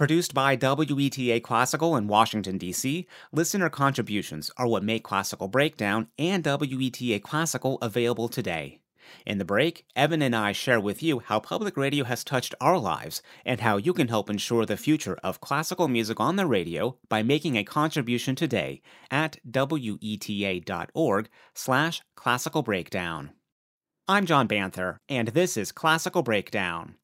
Produced by WETA Classical in Washington, D.C., listener contributions are what make Classical Breakdown and WETA Classical available today. In the break, Evan and I share with you how public radio has touched our lives and how you can help ensure the future of classical music on the radio by making a contribution today at weta.org slash classical breakdown. I'm John Banther, and this is Classical Breakdown.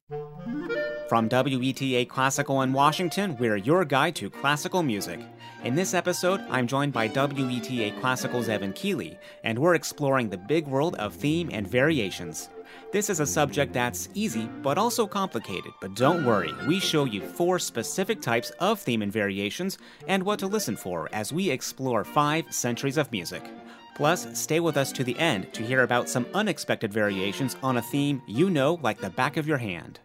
From WETA Classical in Washington, we're your guide to classical music. In this episode, I'm joined by WETA Classical's Evan Keeley, and we're exploring the big world of theme and variations. This is a subject that's easy but also complicated, but don't worry, we show you four specific types of theme and variations and what to listen for as we explore five centuries of music. Plus, stay with us to the end to hear about some unexpected variations on a theme you know like the back of your hand.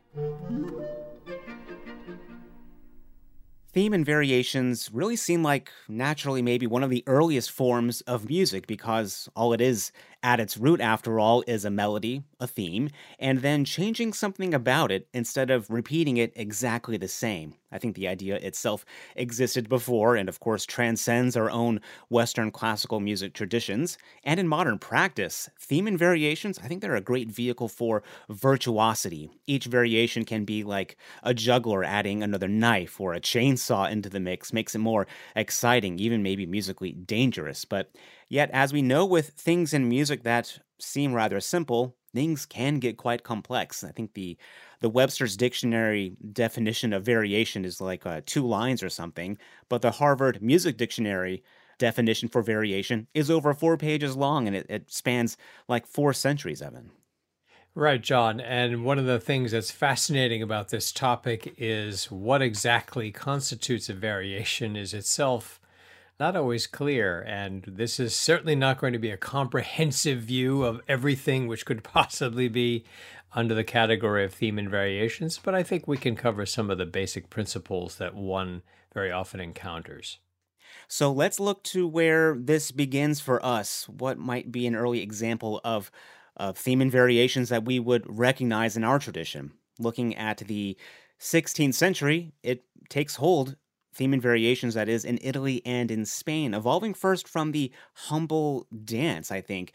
Theme and variations really seem like naturally maybe one of the earliest forms of music because all it is at its root, after all, is a melody, a theme, and then changing something about it instead of repeating it exactly the same. I think the idea itself existed before and, of course, transcends our own Western classical music traditions. And in modern practice, theme and variations, I think they're a great vehicle for virtuosity. Each variation can be like a juggler adding another knife or a chainsaw into the mix, makes it more exciting, even maybe musically dangerous. But Yet, as we know with things in music that seem rather simple, things can get quite complex. I think the the Webster's dictionary definition of variation is like uh, two lines or something, but the Harvard Music Dictionary definition for variation is over four pages long and it, it spans like four centuries, Evan. Right, John. And one of the things that's fascinating about this topic is what exactly constitutes a variation is itself not always clear. And this is certainly not going to be a comprehensive view of everything which could possibly be under the category of theme and variations, but I think we can cover some of the basic principles that one very often encounters. So let's look to where this begins for us. What might be an early example of, of theme and variations that we would recognize in our tradition? Looking at the 16th century, it takes hold theme and variations that is in Italy and in Spain, evolving first from the humble dance, I think.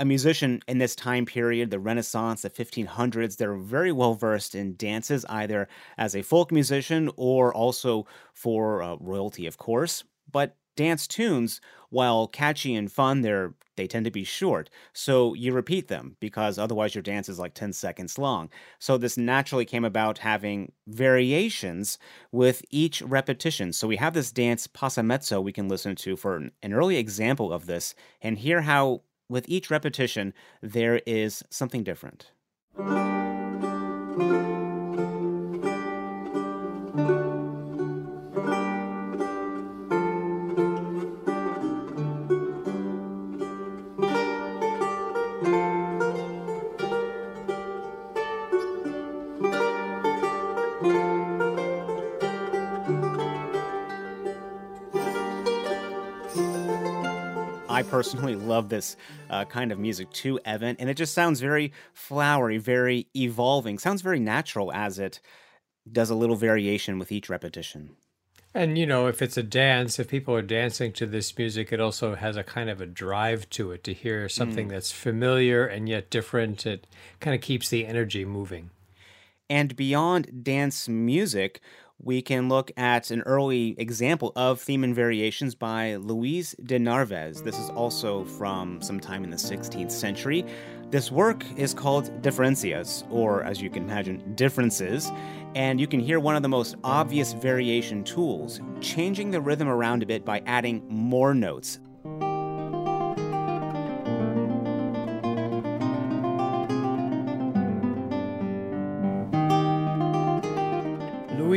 A musician in this time period, the Renaissance, the 1500s, they're very well versed in dances, either as a folk musician or also for uh, royalty, of course. But dance tunes, while catchy and fun, they're they tend to be short. So you repeat them because otherwise your dance is like 10 seconds long. So this naturally came about having variations with each repetition. So we have this dance passamezzo we can listen to for an early example of this and hear how with each repetition there is something different. Personally love this uh, kind of music too, Evan, and it just sounds very flowery, very evolving. Sounds very natural as it does a little variation with each repetition. And you know, if it's a dance, if people are dancing to this music, it also has a kind of a drive to it to hear something mm. that's familiar and yet different. It kind of keeps the energy moving. And beyond dance music, we can look at an early example of theme and variations by Luis de Narvaez. This is also from some time in the 16th century. This work is called Diferencias, or as you can imagine, differences, and you can hear one of the most obvious variation tools, changing the rhythm around a bit by adding more notes,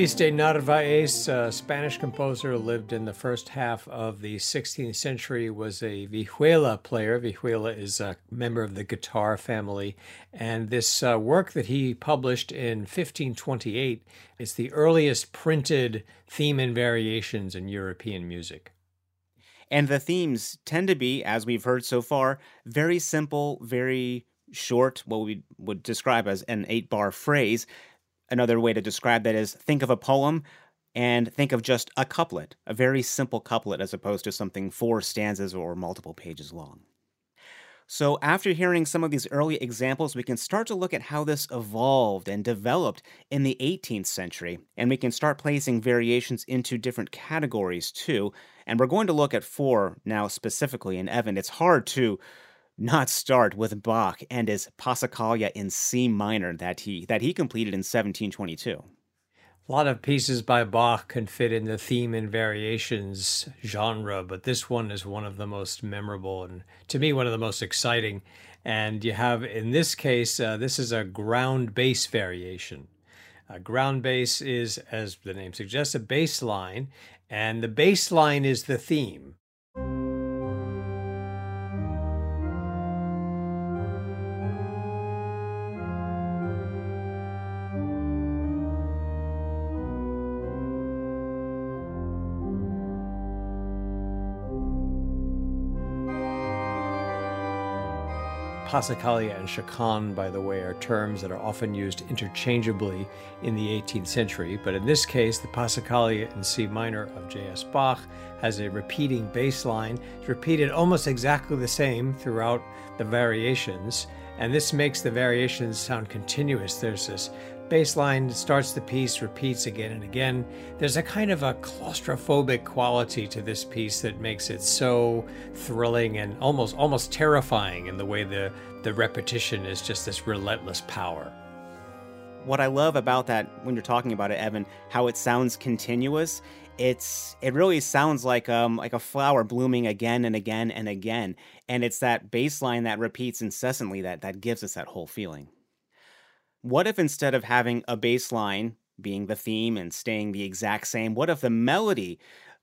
Luis de Narvaez, a Spanish composer, who lived in the first half of the 16th century, was a vihuela player. Vihuela is a member of the guitar family. And this uh, work that he published in 1528 is the earliest printed theme and variations in European music. And the themes tend to be, as we've heard so far, very simple, very short, what we would describe as an eight bar phrase Another way to describe that is think of a poem and think of just a couplet, a very simple couplet, as opposed to something four stanzas or multiple pages long. So, after hearing some of these early examples, we can start to look at how this evolved and developed in the 18th century, and we can start placing variations into different categories too. And we're going to look at four now specifically. And Evan, it's hard to not start with Bach and his Passacaglia in C minor that he that he completed in 1722. A lot of pieces by Bach can fit in the theme and variations genre, but this one is one of the most memorable and, to me, one of the most exciting. And you have, in this case, uh, this is a ground bass variation. A ground bass is, as the name suggests, a bass line, and the bass line is the theme. Passacaglia and chaconne, by the way, are terms that are often used interchangeably in the 18th century, but in this case, the Passacaglia in C minor of J.S. Bach has a repeating bass line. It's repeated almost exactly the same throughout the variations, and this makes the variations sound continuous. There's this bass line starts the piece, repeats again and again. There's a kind of a claustrophobic quality to this piece that makes it so thrilling and almost almost terrifying in the way the, the repetition is just this relentless power. What I love about that when you're talking about it, Evan, how it sounds continuous, it's it really sounds like um like a flower blooming again and again and again. And it's that bass line that repeats incessantly that that gives us that whole feeling. What if instead of having a bass line being the theme and staying the exact same, what if the melody,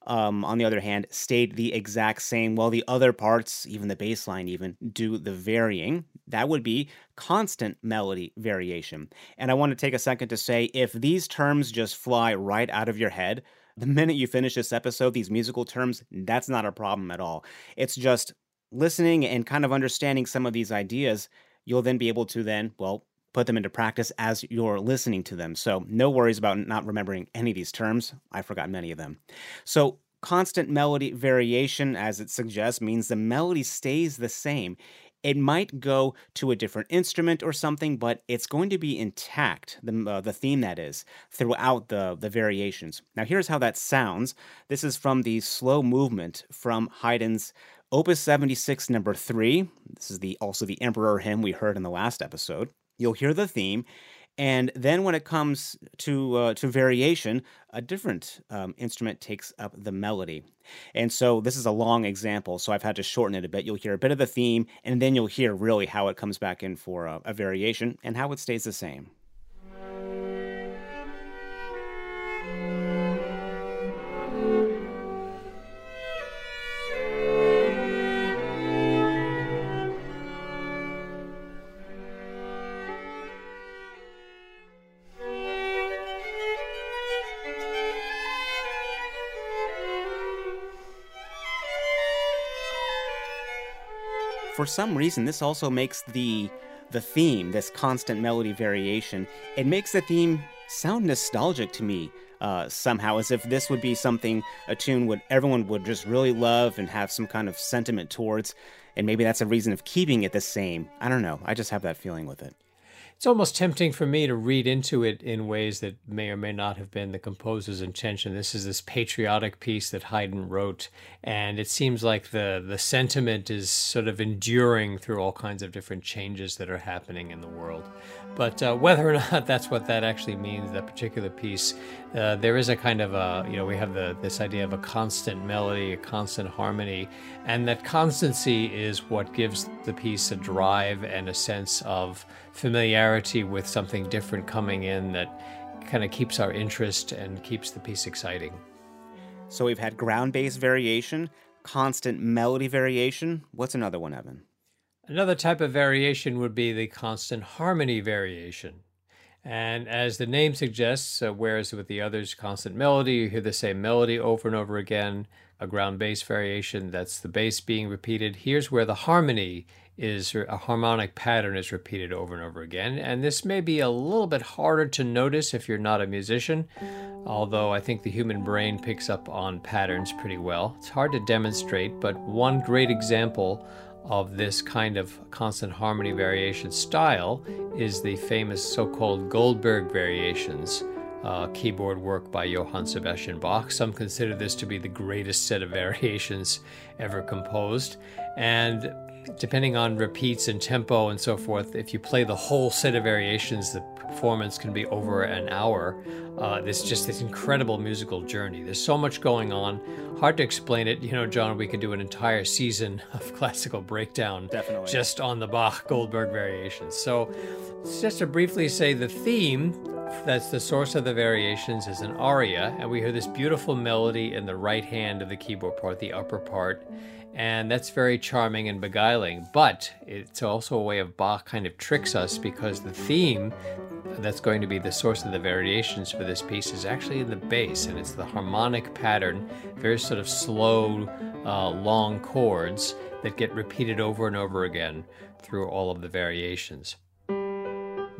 um, on the other hand, stayed the exact same while the other parts, even the bass line, even do the varying? That would be constant melody variation. And I want to take a second to say if these terms just fly right out of your head, the minute you finish this episode, these musical terms, that's not a problem at all. It's just listening and kind of understanding some of these ideas, you'll then be able to then, well, put them into practice as you're listening to them. So, no worries about not remembering any of these terms. I forgot many of them. So, constant melody variation, as it suggests, means the melody stays the same. It might go to a different instrument or something, but it's going to be intact, the, uh, the theme that is, throughout the, the variations. Now, here's how that sounds. This is from the slow movement from Haydn's Opus 76, number 3. This is the also the Emperor hymn we heard in the last episode you'll hear the theme and then when it comes to uh, to variation a different um, instrument takes up the melody. And so this is a long example so i've had to shorten it a bit. You'll hear a bit of the theme and then you'll hear really how it comes back in for a, a variation and how it stays the same some reason, this also makes the the theme, this constant melody variation, it makes the theme sound nostalgic to me uh, somehow, as if this would be something a tune would everyone would just really love and have some kind of sentiment towards, and maybe that's a reason of keeping it the same. I don't know. I just have that feeling with it it's almost tempting for me to read into it in ways that may or may not have been the composer's intention. This is this patriotic piece that Haydn wrote, and it seems like the the sentiment is sort of enduring through all kinds of different changes that are happening in the world. But uh, whether or not that's what that actually means, that particular piece, uh, there is a kind of a you know we have the this idea of a constant melody, a constant harmony, and that constancy is what gives the piece a drive and a sense of familiarity with something different coming in that kind of keeps our interest and keeps the piece exciting. So we've had ground bass variation, constant melody variation. What's another one, Evan? Another type of variation would be the constant harmony variation. And as the name suggests, uh, whereas with the others, constant melody, you hear the same melody over and over again, a ground bass variation, that's the bass being repeated. Here's where the harmony is a harmonic pattern is repeated over and over again. And this may be a little bit harder to notice if you're not a musician, although I think the human brain picks up on patterns pretty well. It's hard to demonstrate, but one great example of this kind of constant harmony variation style is the famous so called Goldberg variations. Uh, keyboard work by Johann Sebastian Bach. Some consider this to be the greatest set of variations ever composed. And depending on repeats and tempo and so forth, if you play the whole set of variations, the performance can be over an hour. Uh, this just this incredible musical journey. There's so much going on. Hard to explain it. You know, John, we could do an entire season of classical breakdown Definitely. just on the Bach Goldberg variations. So, just to briefly say, the theme that's the source of the variations is an aria, and we hear this beautiful melody in the right hand of the keyboard part, the upper part and that's very charming and beguiling. But it's also a way of Bach kind of tricks us because the theme that's going to be the source of the variations for this piece is actually in the bass, and it's the harmonic pattern, very sort of slow, uh, long chords that get repeated over and over again through all of the variations.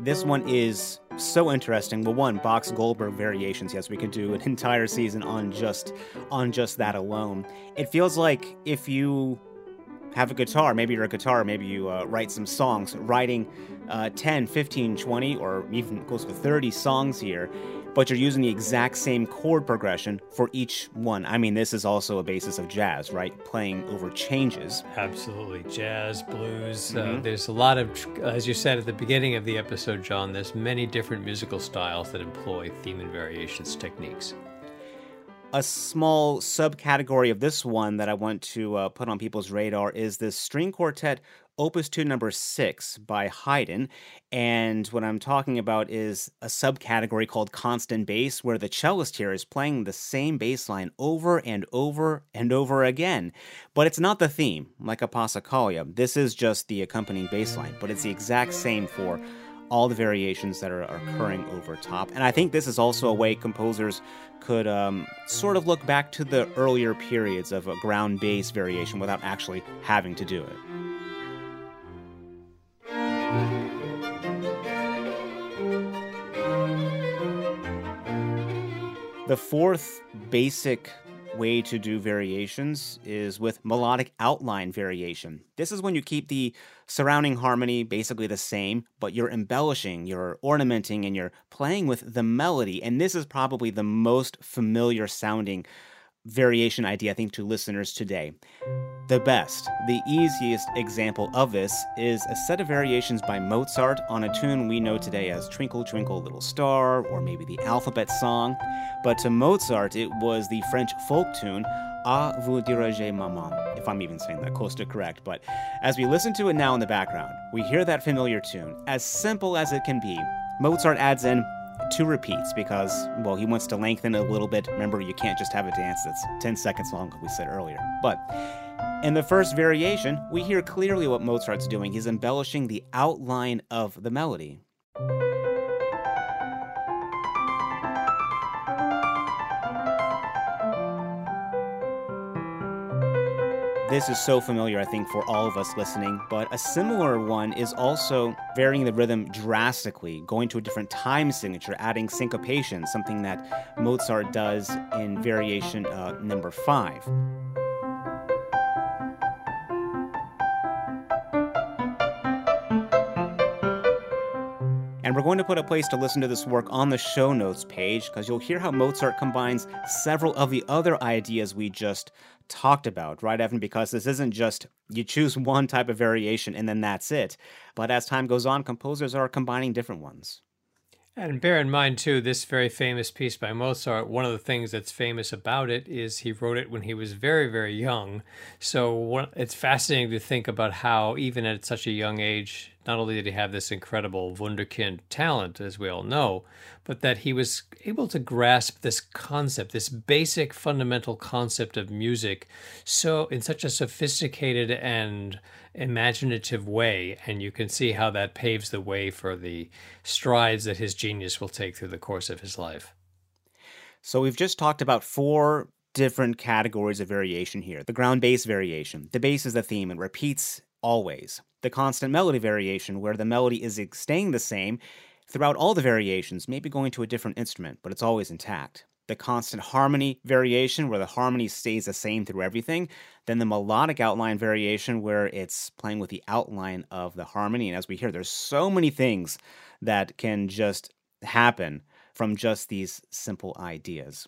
This one is so interesting. Well, one Bach's Goldberg variations. Yes, we could do an entire season on just on just that alone. It feels like if you have a guitar, maybe you're a guitar, maybe you uh, write some songs, writing uh, 10, 15, 20, or even close to 30 songs here, but you're using the exact same chord progression for each one. I mean, this is also a basis of jazz, right? Playing over changes. Absolutely. Jazz, blues. Uh, mm-hmm. Uh, there's a lot of, as you said at the beginning of the episode, John, there's many different musical styles that employ theme and variations techniques a small subcategory of this one that I want to uh, put on people's radar is this string quartet Opus 2 number 6 by Haydn. And what I'm talking about is a subcategory called constant bass, where the cellist here is playing the same bass line over and over and over again. But it's not the theme, like a Passacaglia. This is just the accompanying bass line, but it's the exact same for all the variations that are, occurring over top. And I think this is also a way composers could um, sort of look back to the earlier periods of a ground bass variation without actually having to do it. The fourth basic way to do variations is with melodic outline variation. This is when you keep the surrounding harmony basically the same, but you're embellishing, you're ornamenting, and you're playing with the melody. And this is probably the most familiar sounding variation idea, I think, to listeners today. The best, the easiest example of this is a set of variations by Mozart on a tune we know today as Twinkle Twinkle Little Star, or maybe the Alphabet Song. But to Mozart, it was the French folk tune A vous dirai-je maman, if I'm even saying that close to correct. But as we listen to it now in the background, we hear that familiar tune. As simple as it can be, Mozart adds in two repeats because, well, he wants to lengthen it a little bit. Remember, you can't just have a dance that's 10 seconds long, like we said earlier. But in the first variation, we hear clearly what Mozart's doing. He's embellishing the outline of the melody. This is so familiar, I think, for all of us listening, but a similar one is also varying the rhythm drastically, going to a different time signature, adding syncopation, something that Mozart does in variation uh, number five. And we're going to put a place to listen to this work on the show notes page because you'll hear how Mozart combines several of the other ideas we just talked about, right, Evan? Because this isn't just you choose one type of variation and then that's it. But as time goes on, composers are combining different ones. And bear in mind, too, this very famous piece by Mozart, one of the things that's famous about it is he wrote it when he was very, very young. So it's fascinating to think about how, even at such a young age, not only did he have this incredible Wunderkind talent, as we all know, but that he was able to grasp this concept, this basic fundamental concept of music, so in such a sophisticated and imaginative way. And you can see how that paves the way for the strides that his genius will take through the course of his life. So we've just talked about four different categories of variation here. The ground bass variation. The bass is the theme and repeats always. The constant melody variation, where the melody is staying the same throughout all the variations, maybe going to a different instrument, but it's always intact. The constant harmony variation, where the harmony stays the same through everything. Then the melodic outline variation, where it's playing with the outline of the harmony. And as we hear, there's so many things that can just happen from just these simple ideas.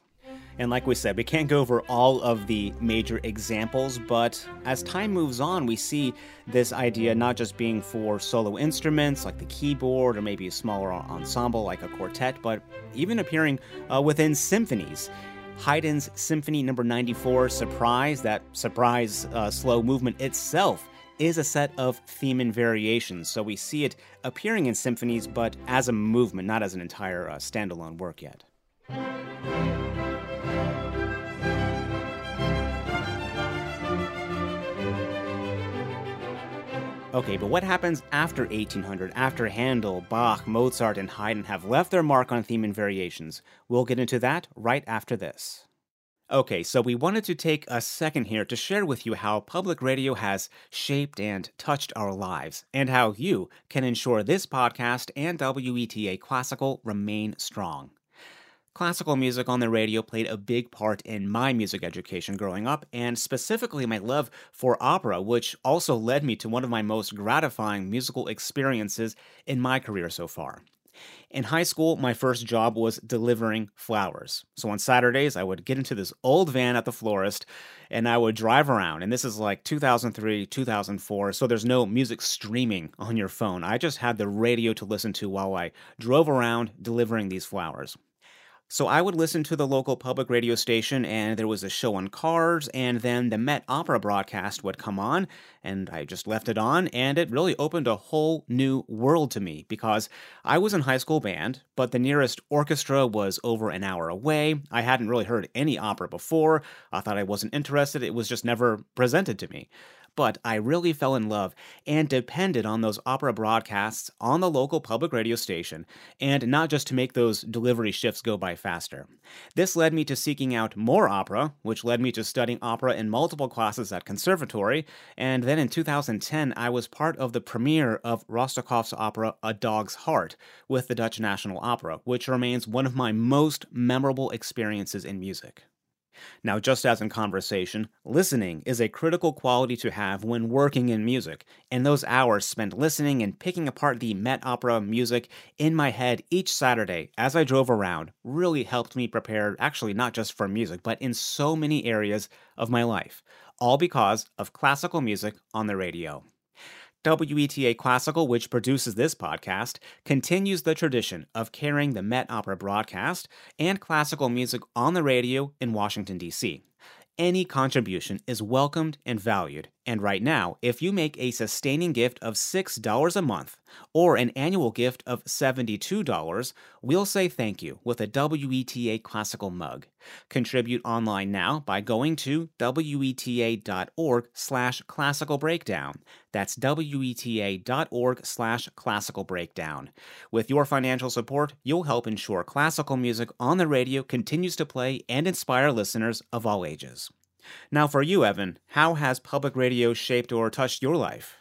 And like we said, we can't go over all of the major examples, but as time moves on, we see this idea not just being for solo instruments like the keyboard or maybe a smaller ensemble like a quartet, but even appearing uh, within symphonies. Haydn's Symphony Number no. 94, Surprise, that surprise uh, slow movement itself is a set of theme and variations, so we see it appearing in symphonies, but as a movement, not as an entire uh, standalone work yet. Okay, but what happens after 1800, after Handel, Bach, Mozart, and Haydn have left their mark on theme and variations? We'll get into that right after this. Okay, so we wanted to take a second here to share with you how public radio has shaped and touched our lives, and how you can ensure this podcast and WETA Classical remain strong. Classical music on the radio played a big part in my music education growing up, and specifically my love for opera, which also led me to one of my most gratifying musical experiences in my career so far. In high school, my first job was delivering flowers. So on Saturdays, I would get into this old van at the florist and I would drive around. And this is like 2003, 2004. So there's no music streaming on your phone. I just had the radio to listen to while I drove around delivering these flowers. So I would listen to the local public radio station, and there was a show on cars, and then the Met Opera broadcast would come on, and I just left it on, and it really opened a whole new world to me because I was in high school band, but the nearest orchestra was over an hour away. I hadn't really heard any opera before. I thought I wasn't interested, it was just never presented to me but I really fell in love and depended on those opera broadcasts on the local public radio station, and not just to make those delivery shifts go by faster. This led me to seeking out more opera, which led me to studying opera in multiple classes at conservatory, and then in 2010 I was part of the premiere of Raskatov's opera A Dog's Heart with the Dutch National Opera, which remains one of my most memorable experiences in music. Now, just as in conversation, listening is a critical quality to have when working in music, and those hours spent listening and picking apart the Met Opera music in my head each Saturday as I drove around really helped me prepare, actually, not just for music, but in so many areas of my life, all because of classical music on the radio. WETA Classical, which produces this podcast, continues the tradition of carrying the Met Opera broadcast and classical music on the radio in Washington, D.C. Any contribution is welcomed and valued, and right now, if you make a sustaining gift of $6 a month or an annual gift of $72, we'll say thank you with a WETA Classical mug. Contribute online now by going to weta.org slash classical breakdown. That's weta.org slash classical breakdown. With your financial support, you'll help ensure classical music on the radio continues to play and inspire listeners of all ages. Now, for you, Evan, how has public radio shaped or touched your life?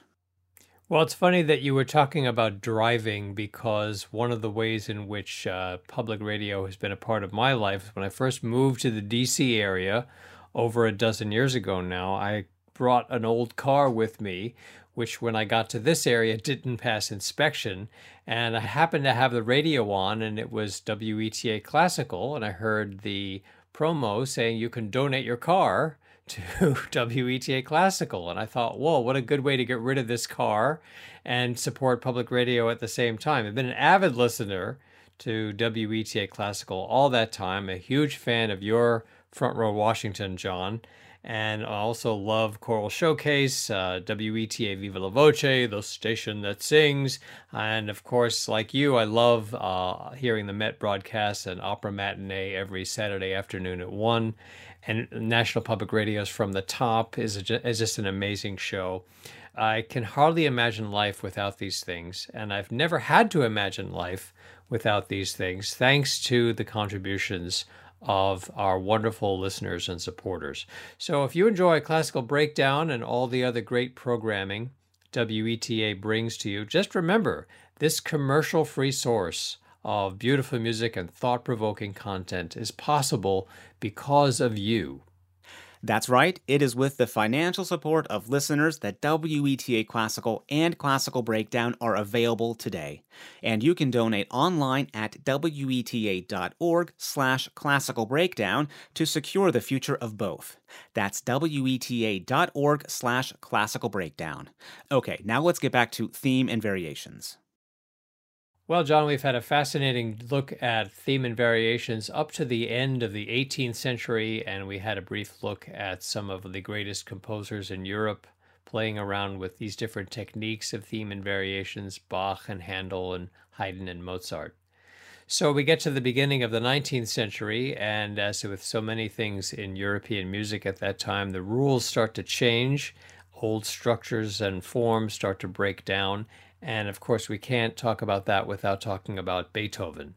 Well, it's funny that you were talking about driving because one of the ways in which uh, public radio has been a part of my life is when I first moved to the DC area over a dozen years ago now, I brought an old car with me, which when I got to this area didn't pass inspection. And I happened to have the radio on, and it was WETA Classical, and I heard the promo saying you can donate your car to WETA Classical. And I thought, whoa, what a good way to get rid of this car and support public radio at the same time. I've been an avid listener to WETA Classical all that time, a huge fan of your Front Row Washington, John. And I also love Choral Showcase, uh, WETA Viva La Voce, the station that sings. And of course, like you, I love uh, hearing the Met broadcast and Opera Matinee every Saturday afternoon at 1. And National Public Radio's From the Top is, a, is just an amazing show. I can hardly imagine life without these things. And I've never had to imagine life without these things, thanks to the contributions of our wonderful listeners and supporters. So if you enjoy Classical Breakdown and all the other great programming, WETA brings to you, just remember this commercial free source of beautiful music and thought provoking content is possible because of you. That's right, it is with the financial support of listeners that WETA Classical and Classical Breakdown are available today. And you can donate online at weta.org slash classical breakdown to secure the future of both. That's weta.org slash classical breakdown. Okay, now let's get back to theme and variations. Well, John, we've had a fascinating look at theme and variations up to the end of the 18th century, and we had a brief look at some of the greatest composers in Europe playing around with these different techniques of theme and variations Bach and Handel and Haydn and Mozart. So we get to the beginning of the 19th century, and as with so many things in European music at that time, the rules start to change, old structures and forms start to break down, and of course, we can't talk about that without talking about Beethoven,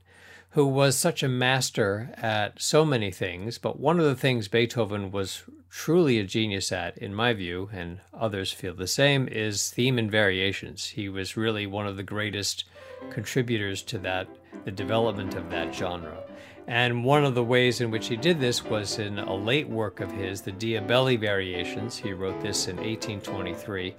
who was such a master at so many things. But one of the things Beethoven was truly a genius at, in my view, and others feel the same, is theme and variations. He was really one of the greatest contributors to that, the development of that genre. And one of the ways in which he did this was in a late work of his, the Diabelli Variations. He wrote this in 1823,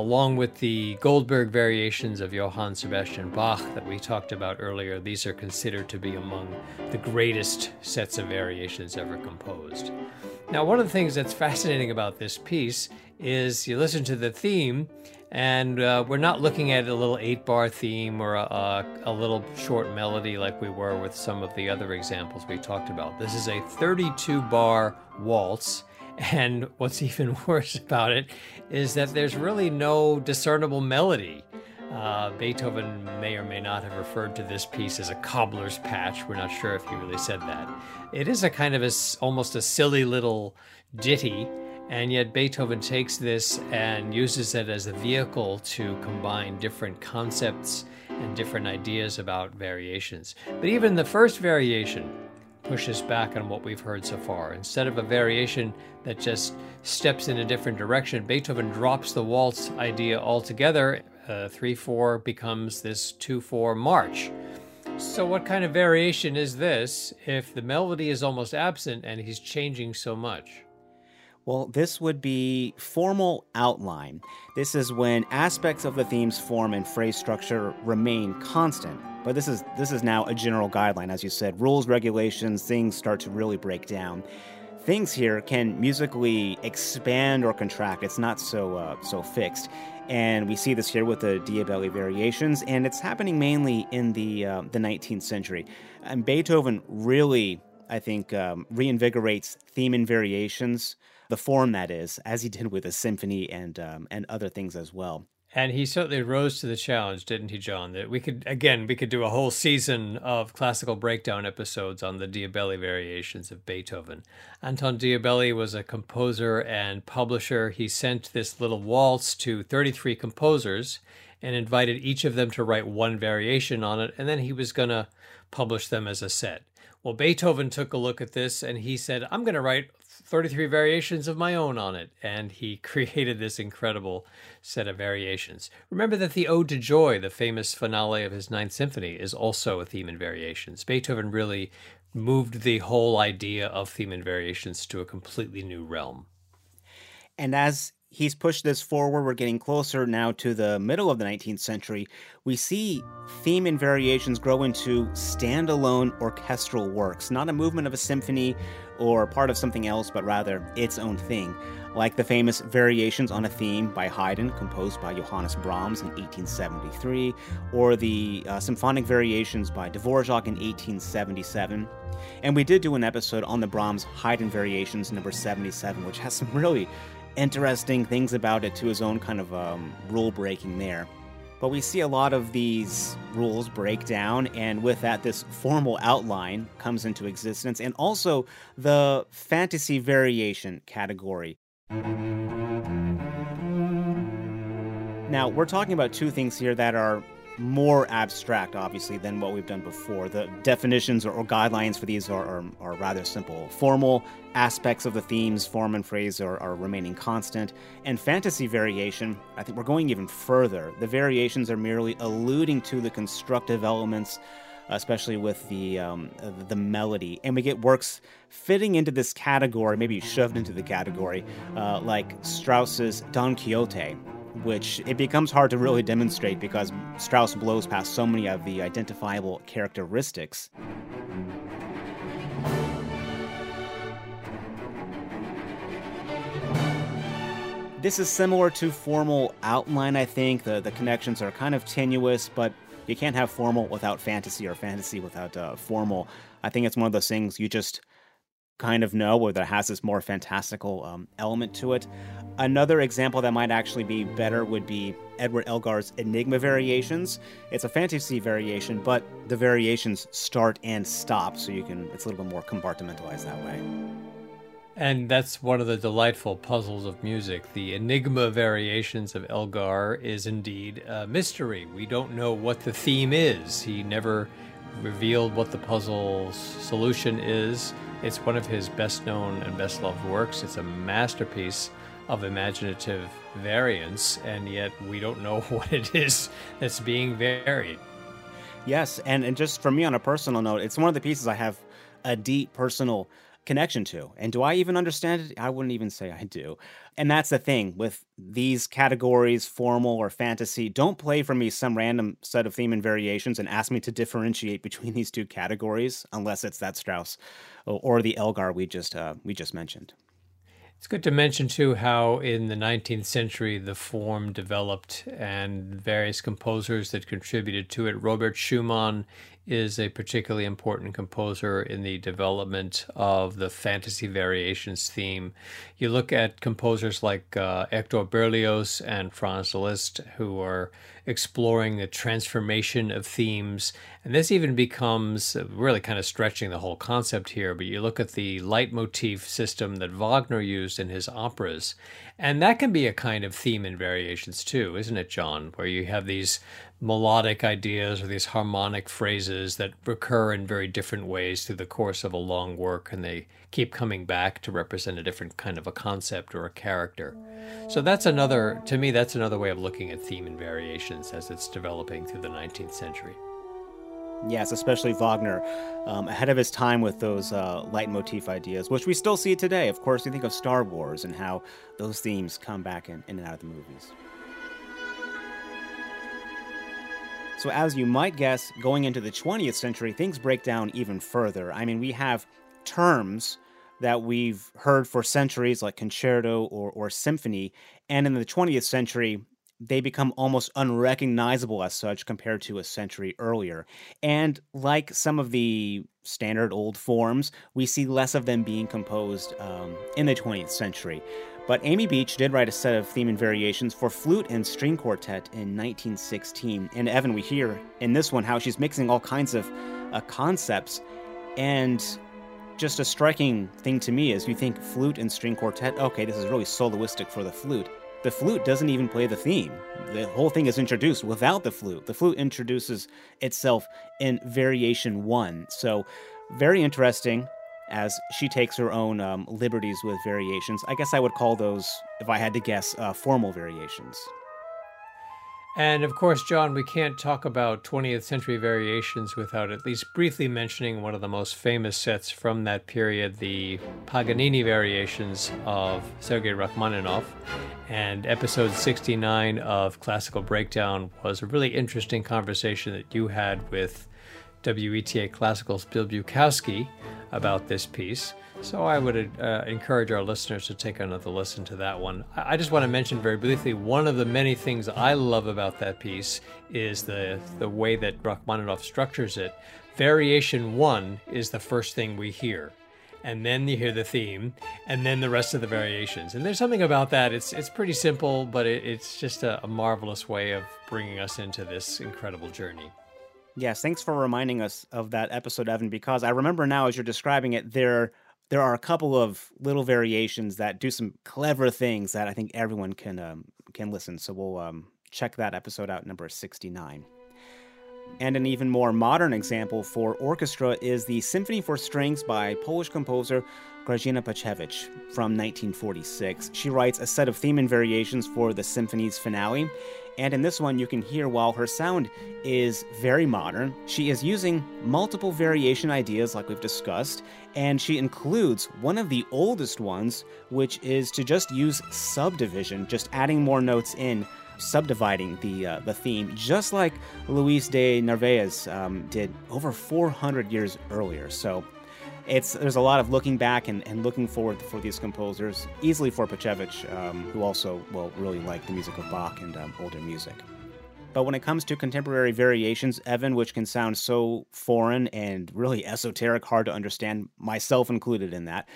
along with the Goldberg variations of Johann Sebastian Bach that we talked about earlier, these are considered to be among the greatest sets of variations ever composed. Now, one of the things that's fascinating about this piece is you listen to the theme, and uh, we're not looking at a little eight bar theme or a, a, a little short melody like we were with some of the other examples we talked about. This is a 32 bar waltz and what's even worse about it is that there's really no discernible melody. Uh, Beethoven may or may not have referred to this piece as a cobbler's patch. We're not sure if he really said that. It is a kind of a, almost a silly little ditty, and yet Beethoven takes this and uses it as a vehicle to combine different concepts and different ideas about variations. But even the first variation, pushes back on what we've heard so far. Instead of a variation that just steps in a different direction, Beethoven drops the waltz idea altogether. Uh, 3 4 becomes this 2 4 march. So, what kind of variation is this if the melody is almost absent and he's changing so much? Well, this would be formal outline. This is when aspects of the theme's form and phrase structure remain constant. But this is this is now a general guideline, as you said. Rules, regulations, things start to really break down. Things here can musically expand or contract. It's not so uh, so fixed, and we see this here with the Diabelli variations, and it's happening mainly in the uh, the 19th century. And Beethoven really, I think, um, reinvigorates theme and variations the form that is, as he did with a symphony and um, and other things as well. And he certainly rose to the challenge, didn't he, John? That we could again we could do a whole season of classical breakdown episodes on the Diabelli variations of Beethoven. Anton Diabelli was a composer and publisher. He sent this little waltz to 33 composers and invited each of them to write one variation on it, and then he was going to publish them as a set. Well, Beethoven took a look at this and he said, I'm going to write 33 variations of my own on it. And he created this incredible set of variations. Remember that the Ode to Joy, the famous finale of his Ninth Symphony, is also a theme and variations. Beethoven really moved the whole idea of theme and variations to a completely new realm. And as he's pushed this forward. We're getting closer now to the middle of the 19th century. We see theme and variations grow into standalone orchestral works, not a movement of a symphony or part of something else, but rather its own thing. Like the famous Variations on a Theme by Haydn, composed by Johannes Brahms in 1873, or the uh, Symphonic Variations by Dvorak in 1877. And we did do an episode on the Brahms Haydn Variations number 77, which has some really interesting things about it to his own kind of um, rule breaking there. But we see a lot of these rules break down, and with that, this formal outline comes into existence, and also the fantasy variation category. Now, we're talking about two things here that are more abstract, obviously, than what we've done before. The definitions or, or guidelines for these are, are, are, rather simple. Formal aspects of the themes, form and phrase, are, are remaining constant. And fantasy variation, I think we're going even further. The variations are merely alluding to the constructive elements especially with the um, the melody, and we get works fitting into this category, maybe shoved into the category, uh, like Strauss's Don Quixote, which it becomes hard to really demonstrate because Strauss blows past so many of the identifiable characteristics. This is similar to formal outline, I think. The, the connections are kind of tenuous, but you can't have formal without fantasy or fantasy without uh, formal. I think it's one of those things you just kind of know where that has this more fantastical um, element to it. Another example that might actually be better would be Edward Elgar's Enigma variations. It's a fantasy variation, but the variations start and stop, so you can it's a little bit more compartmentalized that way. And that's one of the delightful puzzles of music. The Enigma variations of Elgar is indeed a mystery. We don't know what the theme is. He never revealed what the puzzle's solution is. It's one of his best known and best loved works. It's a masterpiece of imaginative variance, and yet we don't know what it is that's being varied. Yes, and, and just for me on a personal note, it's one of the pieces I have a deep personal connection to. And do I even understand it? I wouldn't even say I do. And that's the thing with these categories, formal or fantasy, don't play for me some random set of theme and variations and ask me to differentiate between these two categories unless it's that Strauss or the Elgar we just uh, we just mentioned. It's good to mention too how in the 19th century the form developed and various composers that contributed to it. Robert Schumann is a particularly important composer in the development of the fantasy variations theme. You look at composers like uh, Hector Berlioz and Franz Liszt, who are exploring the transformation of themes. And this even becomes uh, really kind of stretching the whole concept here. But you look at the leitmotif system that Wagner used in his operas, and that can be a kind of theme in variations too, isn't it, John? Where you have these melodic ideas or these harmonic phrases that recur in very different ways through the course of a long work and they keep coming back to represent a different kind of a concept or a character. So that's another, to me, that's another way of looking at theme and variations as it's developing through the 19th century. Yes, especially Wagner, um, ahead of his time with those uh, leitmotif ideas, which we still see today. Of course, you think of Star Wars and how those themes come back in, in and out of the movies. So, as you might guess, going into the 20th century, things break down even further. I mean, we have terms that we've heard for centuries, like concerto or, or symphony, and in the 20th century, they become almost unrecognizable as such compared to a century earlier. And like some of the standard old forms, we see less of them being composed um, in the 20th century. But Amy Beach did write a set of theme and variations for flute and string quartet in 1916. And Evan, we hear in this one how she's mixing all kinds of uh, concepts. And just a striking thing to me is you think flute and string quartet, okay, this is really soloistic for the flute. The flute doesn't even play the theme. The whole thing is introduced without the flute. The flute introduces itself in variation one. So, very interesting as she takes her own um, liberties with variations. I guess I would call those, if I had to guess, uh, formal variations. And of course, John, we can't talk about 20th century variations without at least briefly mentioning one of the most famous sets from that period, the Paganini variations of Sergei Rachmaninoff. And episode 69 of Classical Breakdown was a really interesting conversation that you had with WETA Classical's Bill Bukowski about this piece. So I would uh, encourage our listeners to take another listen to that one. I just want to mention very briefly one of the many things I love about that piece is the the way that Rachmaninoff structures it. Variation one is the first thing we hear, and then you hear the theme, and then the rest of the variations. And there's something about that. It's it's pretty simple, but it, it's just a, a marvelous way of bringing us into this incredible journey. Yes, thanks for reminding us of that episode, Evan, because I remember now as you're describing it, there there are a couple of little variations that do some clever things that I think everyone can um, can listen. So we'll um, check that episode out, number 69. And an even more modern example for orchestra is the Symphony for Strings by Polish composer Grażyna Bacewicz from 1946. She writes a set of theme and variations for the symphony's finale, and in this one, you can hear while her sound is very modern, she is using multiple variation ideas, like we've discussed, and she includes one of the oldest ones, which is to just use subdivision, just adding more notes in subdividing the uh, the theme, just like Luis de Narvaez um, did over 400 years earlier. So it's there's a lot of looking back and, and looking forward for these composers, easily for Bacewicz, um, who also well really liked the music of Bach and um, older music. But when it comes to contemporary variations, Evan, which can sound so foreign and really esoteric, hard to understand, myself included in that,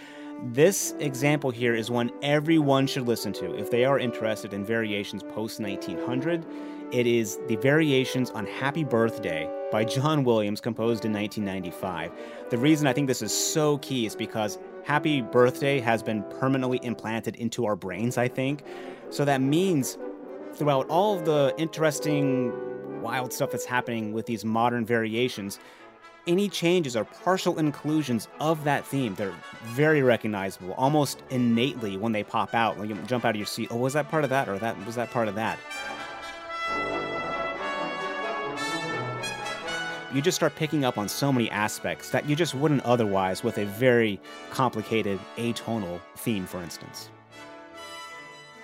this example here is one everyone should listen to if they are interested in variations post 1900 it is the Variations on Happy Birthday by John Williams, composed in 1995. The reason I think this is so key is because Happy Birthday has been permanently implanted into our brains, I think. So that means throughout all the interesting, wild stuff that's happening with these modern variations, any changes or partial inclusions of that theme, they're very recognizable, almost innately when they pop out. When you jump out of your seat, oh, was that part of that, or that was that part of that? you just start picking up on so many aspects that you just wouldn't otherwise with a very complicated atonal theme, for instance.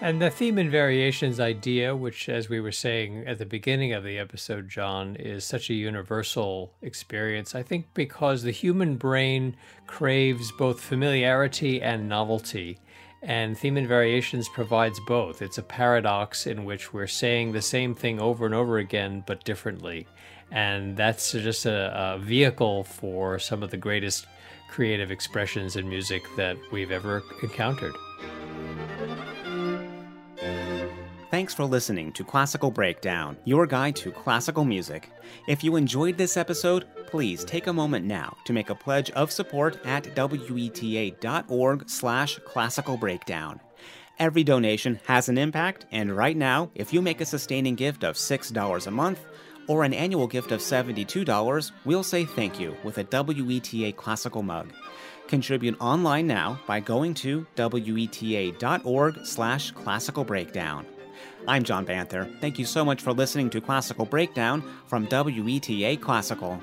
And the theme and variations idea, which, as we were saying at the beginning of the episode, John, is such a universal experience. I think because the human brain craves both familiarity and novelty. And Theme and Variations provides both. It's a paradox in which we're saying the same thing over and over again, but differently. And that's just a, a vehicle for some of the greatest creative expressions in music that we've ever encountered. Thanks for listening to Classical Breakdown, your guide to classical music. If you enjoyed this episode, please take a moment now to make a pledge of support at weta.org slash classical breakdown. Every donation has an impact, and right now, if you make a sustaining gift of $6 a month, or an annual gift of $72, we'll say thank you with a WETA Classical mug. Contribute online now by going to weta.org slash classical breakdown. I'm John Banther. Thank you so much for listening to Classical Breakdown from WETA Classical.